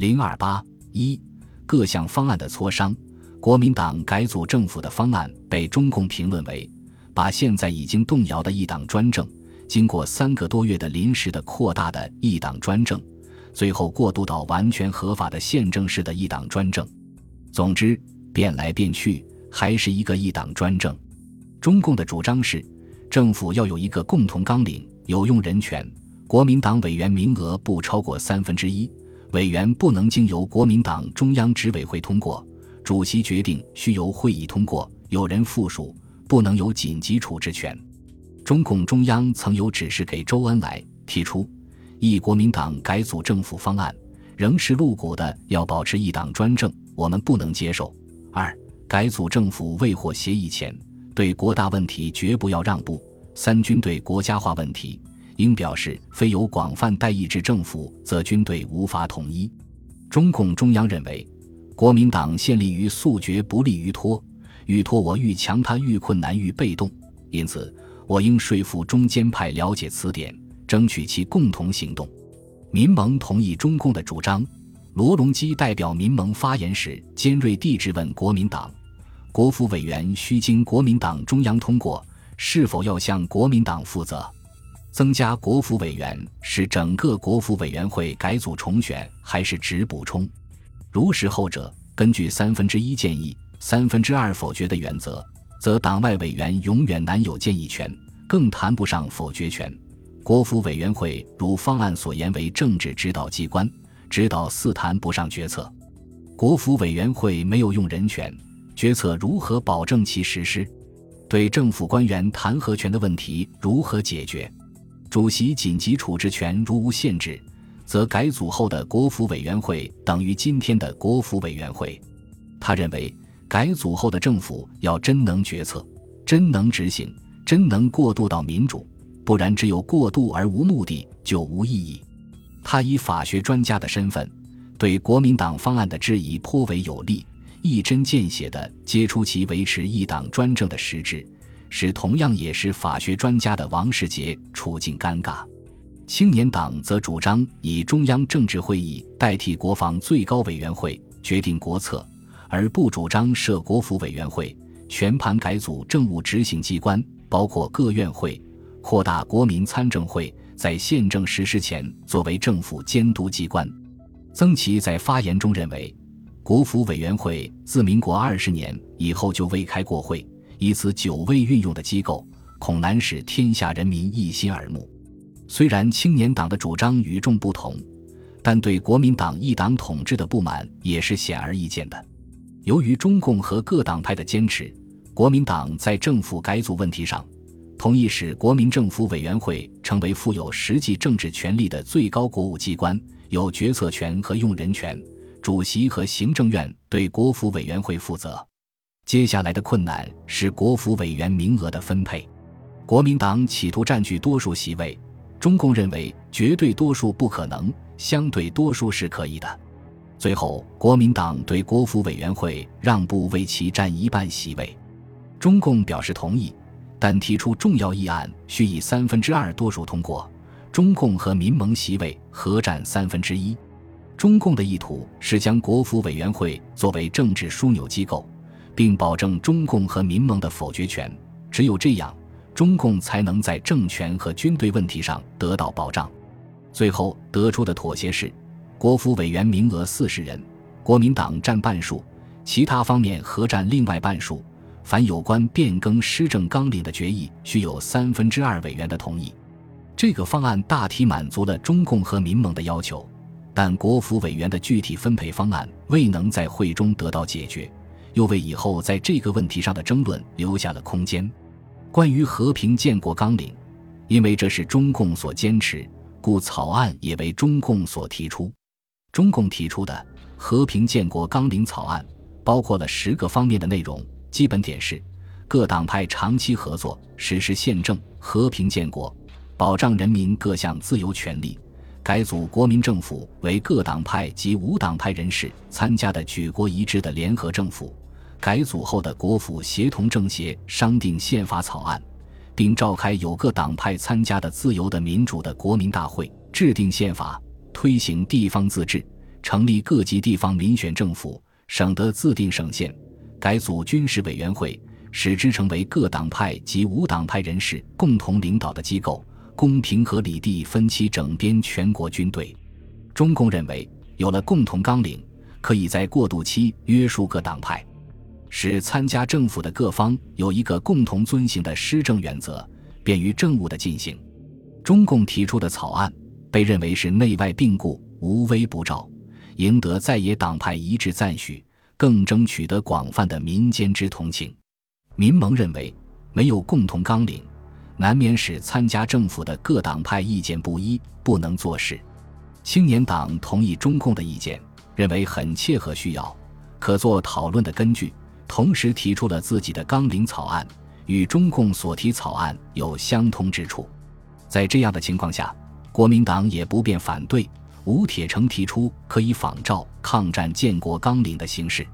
零二八一各项方案的磋商，国民党改组政府的方案被中共评论为把现在已经动摇的一党专政，经过三个多月的临时的扩大的一党专政，最后过渡到完全合法的宪政式的一党专政。总之，变来变去还是一个一党专政。中共的主张是，政府要有一个共同纲领，有用人权，国民党委员名额不超过三分之一。委员不能经由国民党中央执委会通过，主席决定需由会议通过，有人附属，不能有紧急处置权。中共中央曾有指示给周恩来，提出一国民党改组政府方案，仍是露骨的，要保持一党专政，我们不能接受。二改组政府未获协议前，对国大问题绝不要让步。三军队国家化问题。应表示，非有广泛代议制政府，则军队无法统一。中共中央认为，国民党现立于速决，不利于拖；欲拖我愈强，他愈困难，愈被动。因此，我应说服中间派了解此点，争取其共同行动。民盟同意中共的主张。罗隆基代表民盟发言时，尖锐地质问国民党：国府委员需经国民党中央通过，是否要向国民党负责？增加国府委员是整个国府委员会改组重选，还是只补充？如是后者，根据三分之一建议、三分之二否决的原则，则党外委员永远难有建议权，更谈不上否决权。国府委员会如方案所言为政治指导机关，指导似谈不上决策。国府委员会没有用人权，决策如何保证其实施？对政府官员弹劾权的问题如何解决？主席紧急处置权如无限制，则改组后的国府委员会等于今天的国府委员会。他认为，改组后的政府要真能决策、真能执行、真能过渡到民主，不然只有过渡而无目的就无意义。他以法学专家的身份，对国民党方案的质疑颇为有力，一针见血地揭出其维持一党专政的实质。使同样也是法学专家的王世杰处境尴尬，青年党则主张以中央政治会议代替国防最高委员会决定国策，而不主张设国府委员会，全盘改组政务执行机关，包括各院会，扩大国民参政会，在宪政实施前作为政府监督机关。曾琦在发言中认为，国府委员会自民国二十年以后就未开过会。以此久未运用的机构，恐难使天下人民一心耳目。虽然青年党的主张与众不同，但对国民党一党统治的不满也是显而易见的。由于中共和各党派的坚持，国民党在政府改组问题上，同意使国民政府委员会成为富有实际政治权力的最高国务机关，有决策权和用人权。主席和行政院对国府委员会负责。接下来的困难是国府委员名额的分配。国民党企图占据多数席位，中共认为绝对多数不可能，相对多数是可以的。最后，国民党对国府委员会让步，为其占一半席位。中共表示同意，但提出重要议案需以三分之二多数通过。中共和民盟席位合占三分之一。中共的意图是将国府委员会作为政治枢纽机构。并保证中共和民盟的否决权，只有这样，中共才能在政权和军队问题上得到保障。最后得出的妥协是，国府委员名额四十人，国民党占半数，其他方面合占另外半数。凡有关变更施政纲领的决议，需有三分之二委员的同意。这个方案大体满足了中共和民盟的要求，但国府委员的具体分配方案未能在会中得到解决。又为以后在这个问题上的争论留下了空间。关于和平建国纲领，因为这是中共所坚持，故草案也为中共所提出。中共提出的和平建国纲领草案包括了十个方面的内容，基本点是：各党派长期合作，实施宪政，和平建国，保障人民各项自由权利。改组国民政府为各党派及无党派人士参加的举国一致的联合政府。改组后的国府协同政协商定宪法草案，并召开有各党派参加的自由的民主的国民大会，制定宪法，推行地方自治，成立各级地方民选政府，省得自定省县，改组军事委员会，使之成为各党派及无党派人士共同领导的机构，公平合理地分期整编全国军队。中共认为，有了共同纲领，可以在过渡期约束各党派，使参加政府的各方有一个共同遵行的施政原则，便于政务的进行。中共提出的草案被认为是内外并顾、无微不照，赢得在野党派一致赞许，更争取得广泛的民间之同情。民盟认为，没有共同纲领，难免使参加政府的各党派意见不一，不能做事。青年党同意中共的意见，认为很切合需要，可做讨论的根据，同时提出了自己的纲领草案，与中共所提草案有相通之处。在这样的情况下，国民党也不便反对。吴铁城提出可以仿照抗战建国纲领的形式，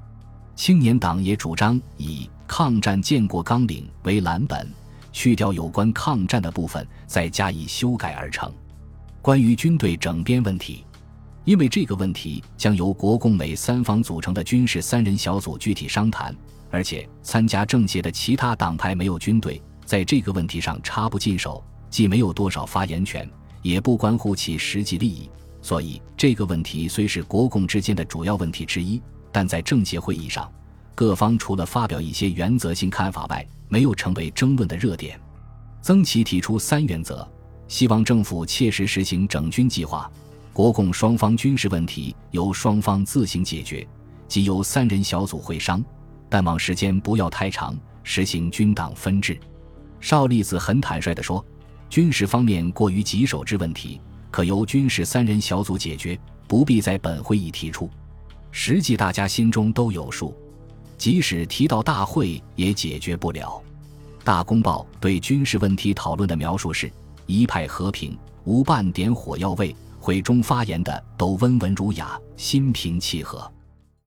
青年党也主张以抗战建国纲领为蓝本，去掉有关抗战的部分，再加以修改而成。关于军队整编问题，因为这个问题将由国共美三方组成的军事三人小组具体商谈，而且参加政协的其他党派没有军队，在这个问题上插不进手。既没有多少发言权，也不关乎其实际利益，所以这个问题虽是国共之间的主要问题之一，但在政协会议上，各方除了发表一些原则性看法外，没有成为争论的热点。曾琦提出三原则，希望政府切实实行整军计划，国共双方军事问题由双方自行解决，即由三人小组会商，但望时间不要太长，实行军党分治。邵力子很坦率地说。军事方面过于棘手之问题，可由军事三人小组解决，不必在本会议提出。实际大家心中都有数，即使提到大会也解决不了。大公报对军事问题讨论的描述是：一派和平，无半点火药味。会中发言的都温文儒雅，心平气和。